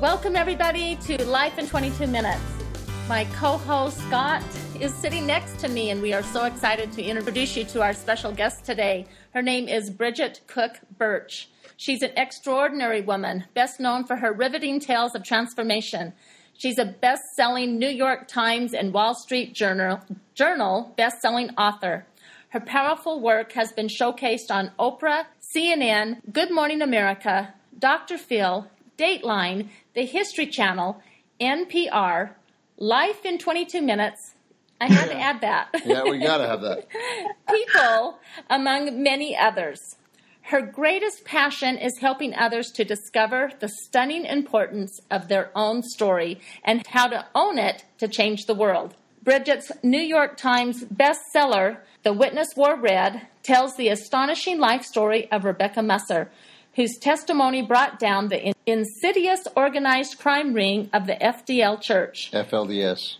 Welcome, everybody, to Life in 22 Minutes. My co host Scott is sitting next to me, and we are so excited to introduce you to our special guest today. Her name is Bridget Cook Burch. She's an extraordinary woman, best known for her riveting tales of transformation. She's a best selling New York Times and Wall Street Journal, Journal best selling author. Her powerful work has been showcased on Oprah, CNN, Good Morning America, Dr. Phil, Dateline, the History Channel, NPR, Life in 22 Minutes. I had to add that. yeah, we got to have that. People, among many others. Her greatest passion is helping others to discover the stunning importance of their own story and how to own it to change the world. Bridget's New York Times bestseller, The Witness Wore Red, tells the astonishing life story of Rebecca Musser, whose testimony brought down the insidious organized crime ring of the FDL Church. FLDS.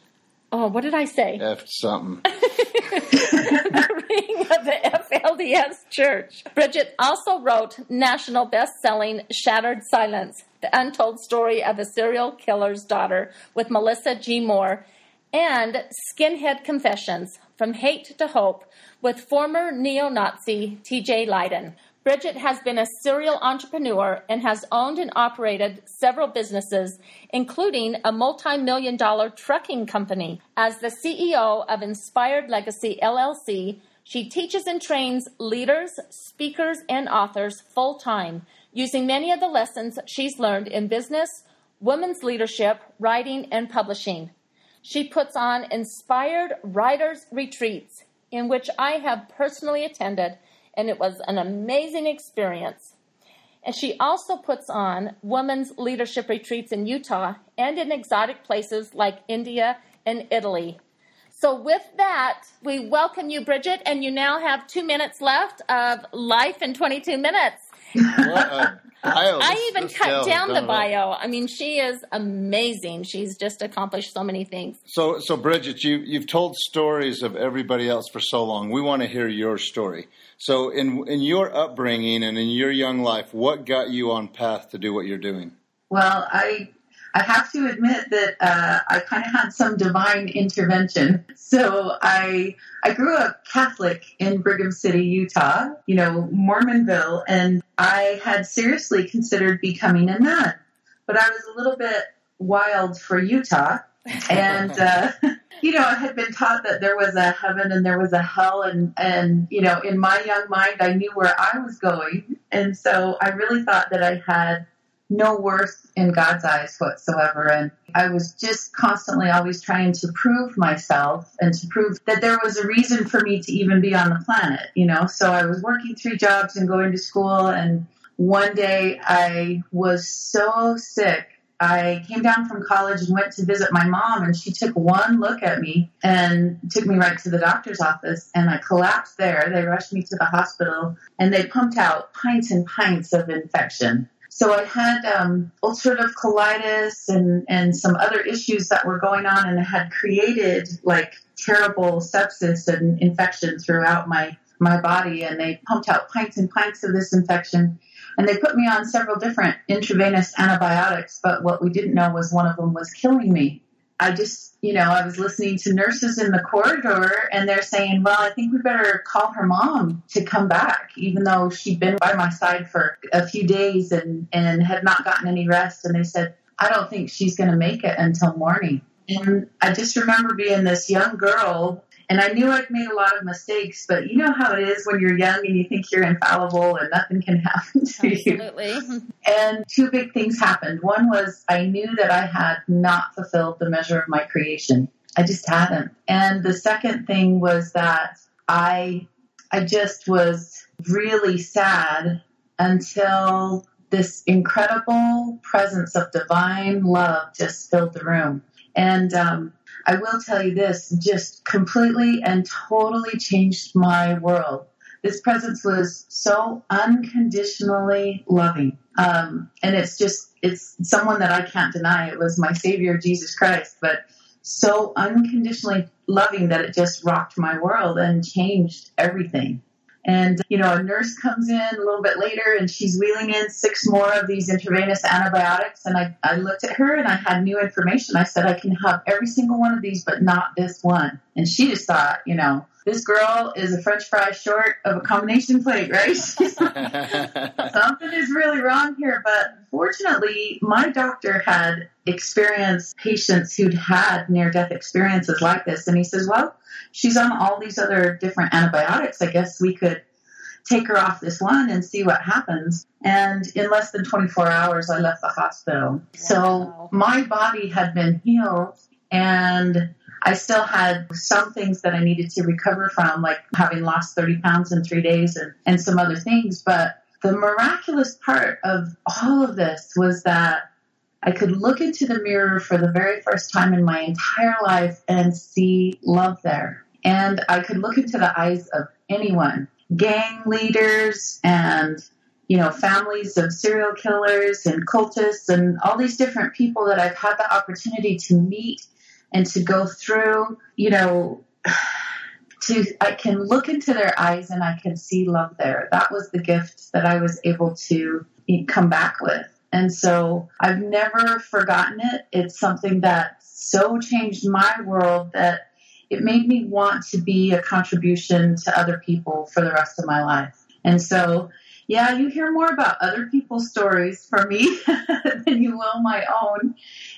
Oh, what did I say? F something. the ring of the FLDS Church. Bridget also wrote national best-selling Shattered Silence, the untold story of a serial killer's daughter with Melissa G. Moore, and Skinhead Confessions, From Hate to Hope, with former neo-Nazi T.J. Leyden. Bridget has been a serial entrepreneur and has owned and operated several businesses, including a multi million dollar trucking company. As the CEO of Inspired Legacy LLC, she teaches and trains leaders, speakers, and authors full time, using many of the lessons she's learned in business, women's leadership, writing, and publishing. She puts on inspired writers' retreats, in which I have personally attended and it was an amazing experience. And she also puts on women's leadership retreats in Utah and in exotic places like India and Italy. So, with that, we welcome you, Bridget, and you now have two minutes left of Life in 22 Minutes. I even cut down the bio. I mean, she is amazing. She's just accomplished so many things. So, so Bridget, you you've told stories of everybody else for so long. We want to hear your story. So, in in your upbringing and in your young life, what got you on path to do what you're doing? Well, I I have to admit that uh, I kind of had some divine intervention. So I I grew up Catholic in Brigham City, Utah, you know, Mormonville, and I had seriously considered becoming a nun, but I was a little bit wild for Utah, and uh, you know, I had been taught that there was a heaven and there was a hell, and and you know, in my young mind, I knew where I was going, and so I really thought that I had no worth in God's eyes whatsoever. And I was just constantly always trying to prove myself and to prove that there was a reason for me to even be on the planet, you know. So I was working three jobs and going to school. And one day I was so sick. I came down from college and went to visit my mom, and she took one look at me and took me right to the doctor's office. And I collapsed there. They rushed me to the hospital, and they pumped out pints and pints of infection so I had um, ulcerative colitis and, and some other issues that were going on, and it had created like terrible sepsis and infection throughout my my body. And they pumped out pints and pints of this infection, and they put me on several different intravenous antibiotics. But what we didn't know was one of them was killing me. I just, you know, I was listening to nurses in the corridor and they're saying, well, I think we better call her mom to come back, even though she'd been by my side for a few days and, and had not gotten any rest. And they said, I don't think she's going to make it until morning. And I just remember being this young girl and I knew I'd made a lot of mistakes, but you know how it is when you're young and you think you're infallible and nothing can happen to Absolutely. you. And two big things happened. One was I knew that I had not fulfilled the measure of my creation. I just hadn't. And the second thing was that I I just was really sad until this incredible presence of divine love just filled the room. And um, I will tell you this just completely and totally changed my world. This presence was so unconditionally loving. Um, and it's just, it's someone that I can't deny. It was my Savior, Jesus Christ, but so unconditionally loving that it just rocked my world and changed everything. And, you know, a nurse comes in a little bit later and she's wheeling in six more of these intravenous antibiotics. And I, I looked at her and I had new information. I said, I can have every single one of these, but not this one. And she just thought, you know, this girl is a french fry short of a combination plate, right? Something is really wrong here. But fortunately, my doctor had experienced patients who'd had near death experiences like this. And he says, well, she's on all these other different antibiotics. I guess we could take her off this one and see what happens. And in less than 24 hours, I left the hospital. Wow. So my body had been healed and I still had some things that I needed to recover from, like having lost 30 pounds in three days and, and some other things. But the miraculous part of all of this was that I could look into the mirror for the very first time in my entire life and see love there. And I could look into the eyes of anyone, gang leaders and you know, families of serial killers and cultists and all these different people that I've had the opportunity to meet and to go through, you know, to I can look into their eyes and I can see love there. That was the gift that I was able to come back with. And so I've never forgotten it. It's something that so changed my world that it made me want to be a contribution to other people for the rest of my life. And so, yeah, you hear more about other people's stories for me than you will my own.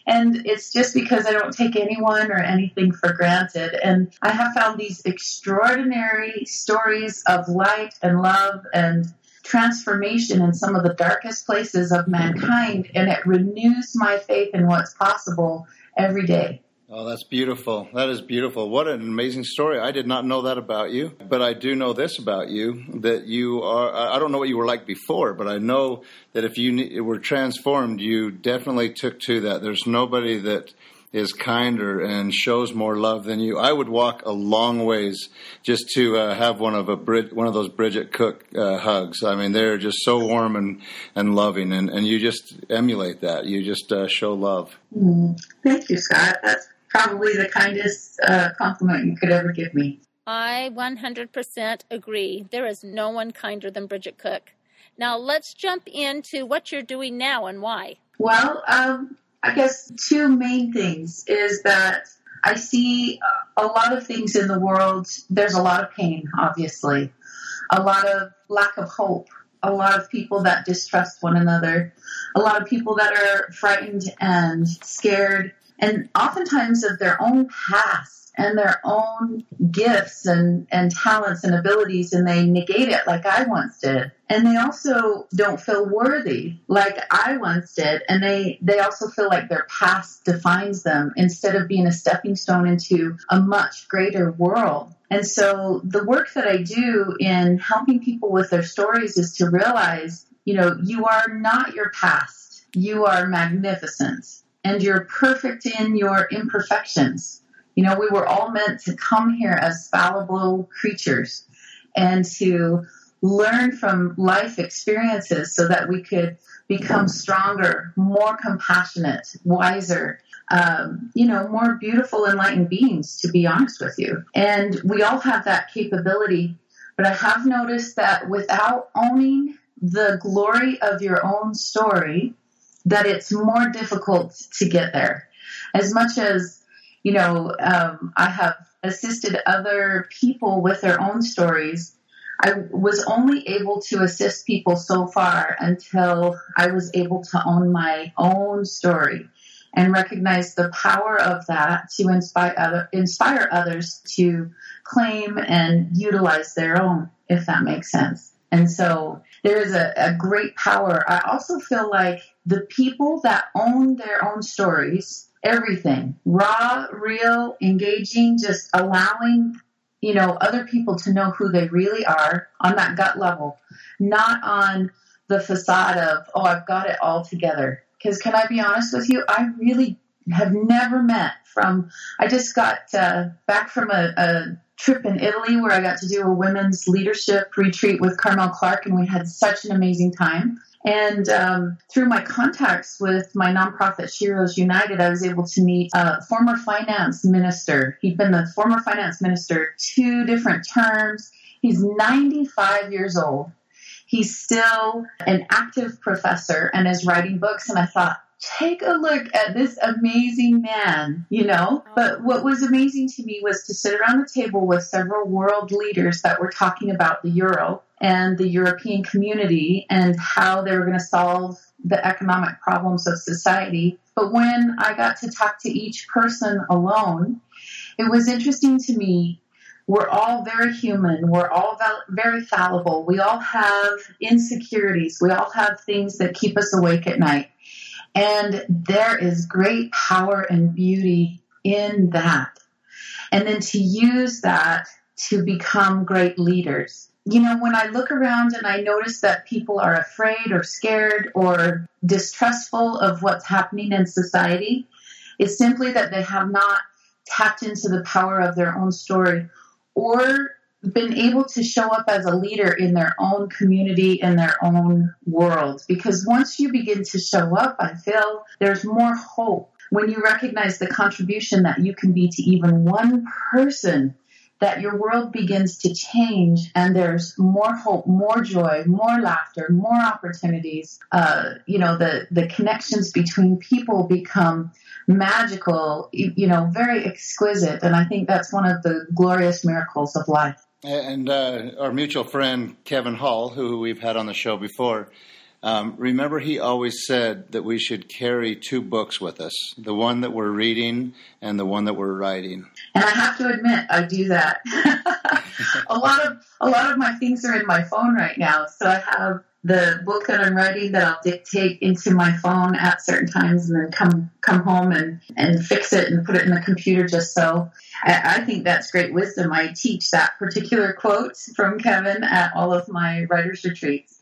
And it's just because I don't take anyone or anything for granted. And I have found these extraordinary stories of light and love and transformation in some of the darkest places of mankind. And it renews my faith in what's possible every day. Oh, that's beautiful. That is beautiful. What an amazing story. I did not know that about you, but I do know this about you that you are, I don't know what you were like before, but I know that if you were transformed, you definitely took to that. There's nobody that is kinder and shows more love than you. I would walk a long ways just to uh, have one of a Brid- one of those Bridget Cook uh, hugs. I mean, they're just so warm and, and loving, and, and you just emulate that. You just uh, show love. Mm, thank you, Scott. That's probably the kindest uh, compliment you could ever give me. I 100% agree. There is no one kinder than Bridget Cook. Now, let's jump into what you're doing now and why. Well, um, I guess two main things is that I see a lot of things in the world. There's a lot of pain, obviously, a lot of lack of hope, a lot of people that distrust one another, a lot of people that are frightened and scared and oftentimes of their own past and their own gifts and, and talents and abilities and they negate it like I once did. And they also don't feel worthy like I once did. And they, they also feel like their past defines them instead of being a stepping stone into a much greater world. And so the work that I do in helping people with their stories is to realize, you know, you are not your past. You are magnificent and you're perfect in your imperfections. You know, we were all meant to come here as fallible creatures and to learn from life experiences so that we could become stronger, more compassionate, wiser, um, you know, more beautiful, enlightened beings, to be honest with you. And we all have that capability. But I have noticed that without owning the glory of your own story, that it's more difficult to get there. As much as, you know, um, I have assisted other people with their own stories, I was only able to assist people so far until I was able to own my own story and recognize the power of that to inspire other, inspire others to claim and utilize their own, if that makes sense. And so there is a, a great power. I also feel like the people that own their own stories, everything, raw, real, engaging, just allowing, you know, other people to know who they really are on that gut level, not on the facade of, oh, I've got it all together. Because can I be honest with you? I really have never met from, I just got uh, back from a, a trip in Italy where I got to do a women's leadership retreat with Carmel Clark, and we had such an amazing time. And um, through my contacts with my nonprofit Sheroes United, I was able to meet a former finance minister. He'd been the former finance minister two different terms. He's 95 years old. He's still an active professor and is writing books. And I thought, take a look at this amazing man, you know? Oh. But what was amazing to me was to sit around the table with several world leaders that were talking about the euro and the European community and how they were going to solve the economic problems of society. But when I got to talk to each person alone, it was interesting to me. We're all very human. We're all very fallible. We all have insecurities. We all have things that keep us awake at night. And there is great power and beauty in that. And then to use that to become great leaders you know, when I look around and I notice that people are afraid or scared or distrustful of what's happening in society, it's simply that they have not tapped into the power of their own story or been able to show up as a leader in their own community, in their own world. Because once you begin to show up, I feel there's more hope when you recognize the contribution that you can be to even one person that your world begins to change and there's more hope, more joy, more laughter, more opportunities. Uh, you know, the, the connections between people become magical, you know, very exquisite. And I think that's one of the glorious miracles of life. And uh, our mutual friend, Kevin Hall, who we've had on the show before, um, remember, he always said that we should carry two books with us the one that we're reading and the one that we're writing. And I have to admit, I do that. a lot of a lot of my things are in my phone right now. So I have the book that I'm writing that I'll dictate into my phone at certain times, and then come come home and and fix it and put it in the computer just so. I, I think that's great wisdom. I teach that particular quote from Kevin at all of my writers retreats.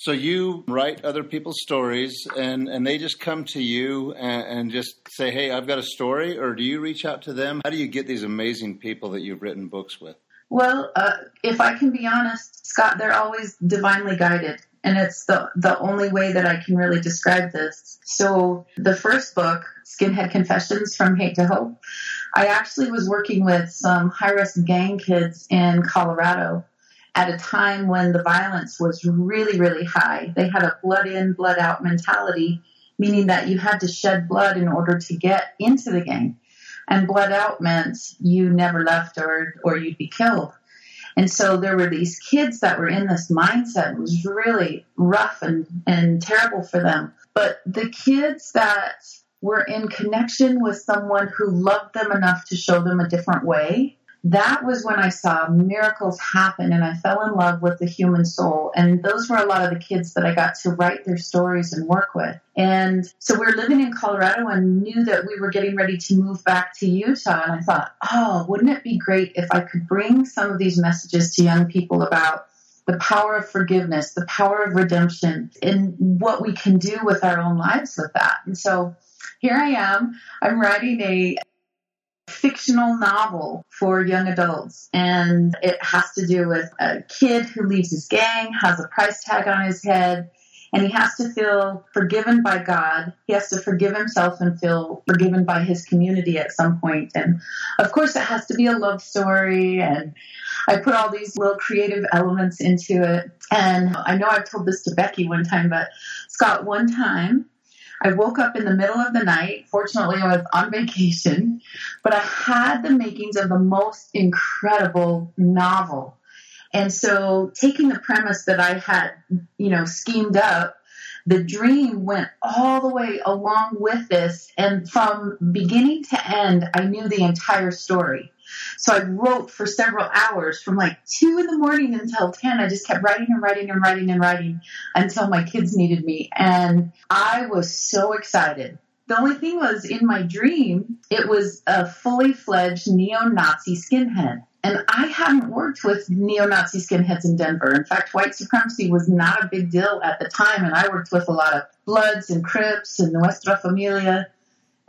So you write other people's stories, and, and they just come to you and, and, just say, "Hey, I've got a story," or do you reach out to them? How do you get these amazing people that you've written books with? Well, uh, if I can be honest, Scott, they're always divinely guided, and it's the the only way that I can really describe this. So the first book, Skinhead Confessions from Hate to Hope, I actually was working with some high risk gang kids in Colorado at a time when the violence was really, really high. They had a blood in, blood out mentality, meaning that you had to shed blood in order to get into the gang. And blood out meant you never left or, or you'd be killed. And so there were these kids that were in this mindset. It was really rough and, and terrible for them. But the kids that were in connection with someone who loved them enough to show them a different way that was when I saw miracles happen and I fell in love with the human soul. And those were a lot of the kids that I got to write their stories and work with. And so we were living in Colorado and knew that we were getting ready to move back to Utah. And I thought, oh, wouldn't it be great if I could bring some of these messages to young people about the power of forgiveness, the power of redemption, and what we can do with our own lives with that. And so here I am. I'm writing a fictional novel for young adults. And it has to do with a kid who leaves his gang, has a price tag on his head, and he has to feel forgiven by God. He has to forgive himself and feel forgiven by his community at some point. And of course, it has to be a love story. And I put all these little creative elements into it. And I know I've told this to Becky one time, but Scott, one time I woke up in the middle of the night. Fortunately, I was on vacation, but I had the makings of the most incredible novel. And so, taking the premise that I had, you know, schemed up, the dream went all the way along with this. And from beginning to end, I knew the entire story. So I wrote for several hours from like two in the morning until 10. I just kept writing and writing and writing and writing until my kids needed me. And I was so excited The only thing was in my dream, it was a fully fledged neo Nazi skinhead. And I hadn't worked with neo Nazi skinheads in Denver. In fact, white supremacy was not a big deal at the time. And I worked with a lot of Bloods and Crips and Nuestra Familia.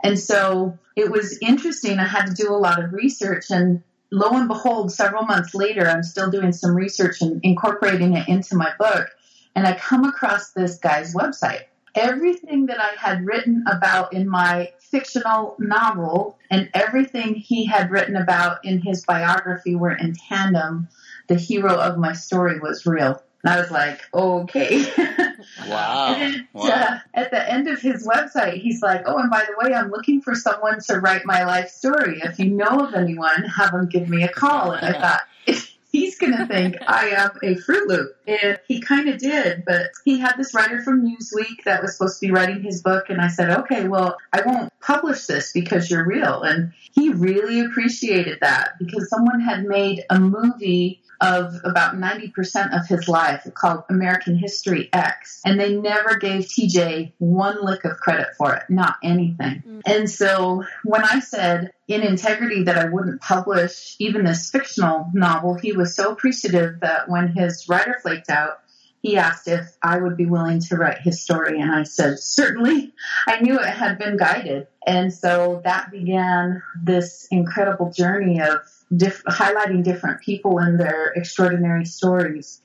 And so it was interesting. I had to do a lot of research. And lo and behold, several months later, I'm still doing some research and incorporating it into my book. And I come across this guy's website everything that I had written about in my fictional novel and everything he had written about in his biography were in tandem. The hero of my story was real. And I was like, okay. Wow. and, wow. Uh, at the end of his website, he's like, oh, and by the way, I'm looking for someone to write my life story. If you know of anyone, have them give me a call. And I thought, he's going to think I am a Fruit Loop. And he kind of did, but he had this writer from Newsweek that was supposed to be writing his book. And I said, okay, well, I won't publish this because you're real. And he really appreciated that because someone had made a movie of about 90% of his life called American History X. And they never gave TJ one lick of credit for it, not anything. Mm-hmm. And so when I said in integrity that I wouldn't publish even this fictional novel, he was so appreciative that when his writer flaked out, he asked if I would be willing to write his story. And I said, certainly. I knew it had been guided. And so that began this incredible journey of diff- highlighting different people and their extraordinary stories.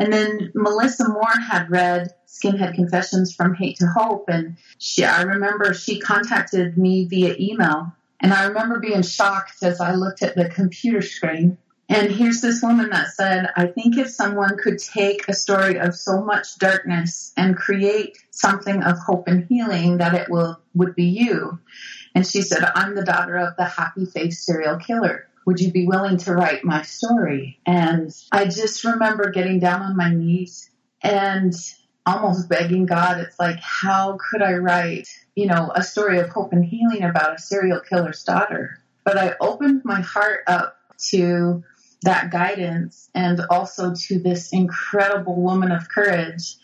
And then Melissa Moore had read Skinhead Confessions from Hate to Hope, and she, I remember she contacted me via email. And I remember being shocked as I looked at the computer screen. And here's this woman that said, I think if someone could take a story of so much darkness and create something of hope and healing, that it will would be you. And she said, I'm the daughter of the happy face serial killer would you be willing to write my story? And I just remember getting down on my knees and almost begging God, it's like, how could I write, you know, a story of hope and healing about a serial killer's daughter? But I opened my heart up to that guidance and also to this incredible woman of courage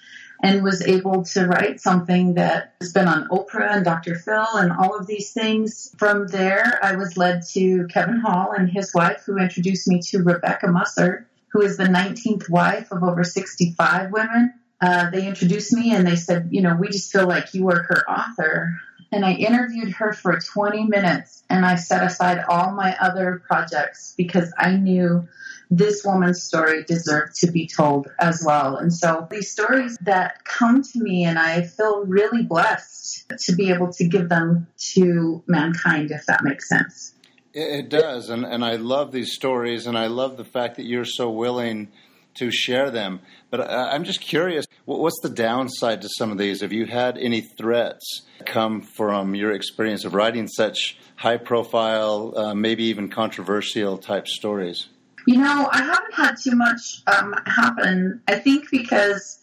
and was able to write something that has been on Oprah and Dr. Phil and all of these things. From there, I was led to Kevin Hall and his wife, who introduced me to Rebecca Musser, who is the 19th wife of over 65 women. Uh, they introduced me and they said, you know, we just feel like you are her author. And I interviewed her for 20 minutes and I set aside all my other projects because I knew this woman's story deserved to be told as well. And so these stories that come to me, and I feel really blessed to be able to give them to mankind, if that makes sense. It does. And, and I love these stories, and I love the fact that you're so willing to share them. But I'm just curious, what's the downside to some of these? Have you had any threats come from your experience of writing such high profile, uh, maybe even controversial type stories? You know, I haven't had too much um, happen. I think because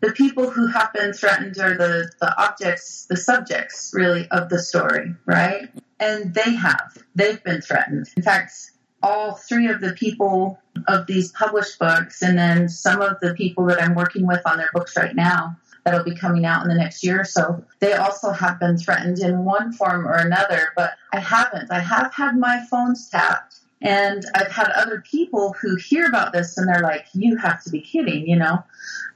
the people who have been threatened are the, the objects, the subjects, really, of the story, right? And they have. They've been threatened. In fact, all three of the people of these published books, and then some of the people that I'm working with on their books right now, that'll be coming out in the next year or so. They also have been threatened in one form or another, but I haven't. I have had my phones tapped and I've had other people who hear about this and they're like, you have to be kidding, you know?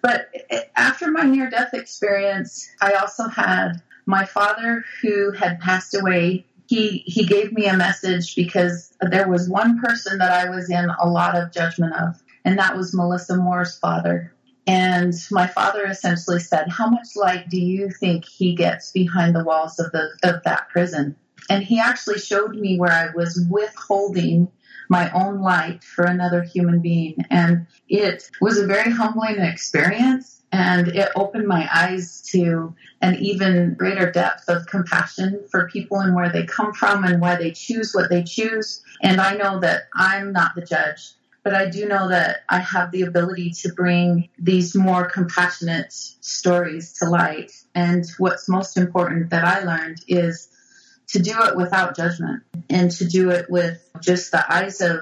But after my near death experience, I also had my father who had passed away. He, he gave me a message because there was one person that I was in a lot of judgment of, and that was Melissa Moore's father. And my father essentially said, How much light do you think he gets behind the walls of, the, of that prison? And he actually showed me where I was withholding my own light for another human being. And it was a very humbling experience. And it opened my eyes to an even greater depth of compassion for people and where they come from and why they choose what they choose. And I know that I'm not the judge, but I do know that I have the ability to bring these more compassionate stories to light. And what's most important that I learned is to do it without judgment and to do it with just the eyes of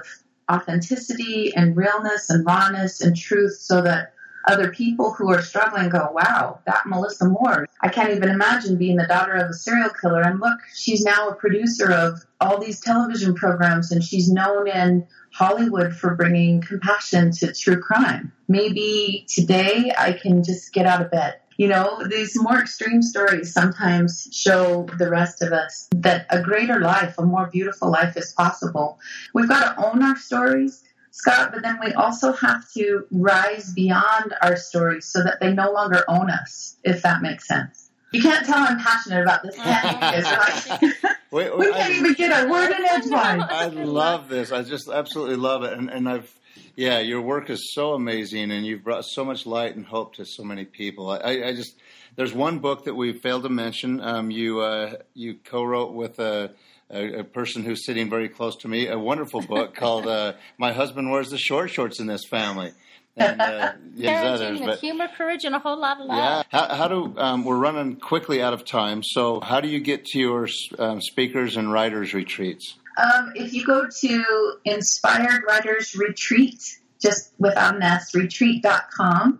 authenticity and realness and rawness and truth so that other people who are struggling go, wow, that Melissa Moore, I can't even imagine being the daughter of a serial killer. And look, she's now a producer of all these television programs and she's known in Hollywood for bringing compassion to true crime. Maybe today I can just get out of bed you know, these more extreme stories sometimes show the rest of us that a greater life, a more beautiful life is possible. We've got to own our stories, Scott, but then we also have to rise beyond our stories so that they no longer own us, if that makes sense. You can't tell I'm passionate about this, can you? Wait, wait, we can't I, even get a word in edgewise. I love this. I just absolutely love it, and, and I've yeah, your work is so amazing, and you've brought so much light and hope to so many people. I, I just there's one book that we failed to mention. Um, you uh, you co-wrote with a, a, a, person who's sitting very close to me a wonderful book called uh, "My Husband Wears the Short Shorts in This Family." And, uh, others, but, humor, courage, and a whole lot of love. Yeah. How, how do um, we're running quickly out of time? So, how do you get to your um, speakers and writers retreats? Um, if you go to Inspired Writers Retreat, just without an S, retreat.com,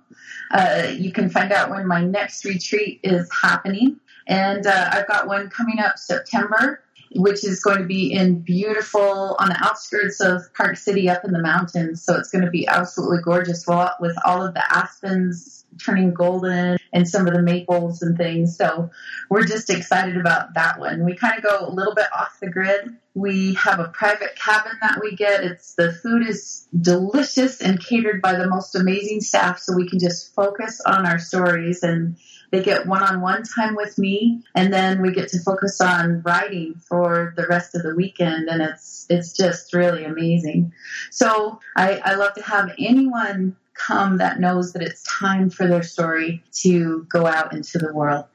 uh, you can find out when my next retreat is happening. And uh, I've got one coming up September, which is going to be in beautiful, on the outskirts of Park City up in the mountains. So it's going to be absolutely gorgeous with all of the aspens turning golden and some of the maples and things. So we're just excited about that one. We kind of go a little bit off the grid. We have a private cabin that we get. It's the food is delicious and catered by the most amazing staff so we can just focus on our stories and they get one-on-one time with me and then we get to focus on writing for the rest of the weekend and it's it's just really amazing so i, I love to have anyone come that knows that it's time for their story to go out into the world.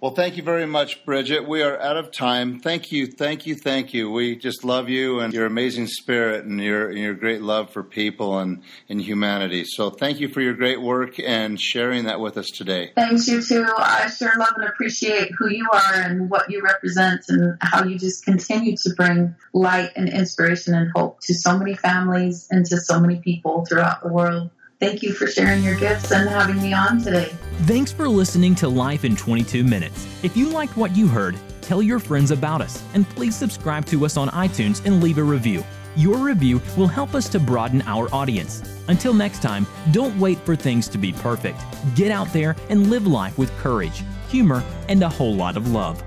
Well, thank you very much, Bridget. We are out of time. Thank you, thank you, thank you. We just love you and your amazing spirit and your your great love for people and, and humanity. So thank you for your great work and sharing that with us today. Thanks, you too. I sure love and appreciate who you are and what you represent and how you just continue to bring light and inspiration and hope to so many families and to so many people throughout the world. Thank you for sharing your gifts and having me on today. Thanks for listening to Life in 22 Minutes. If you liked what you heard, tell your friends about us and please subscribe to us on iTunes and leave a review. Your review will help us to broaden our audience. Until next time, don't wait for things to be perfect. Get out there and live life with courage, humor, and a whole lot of love.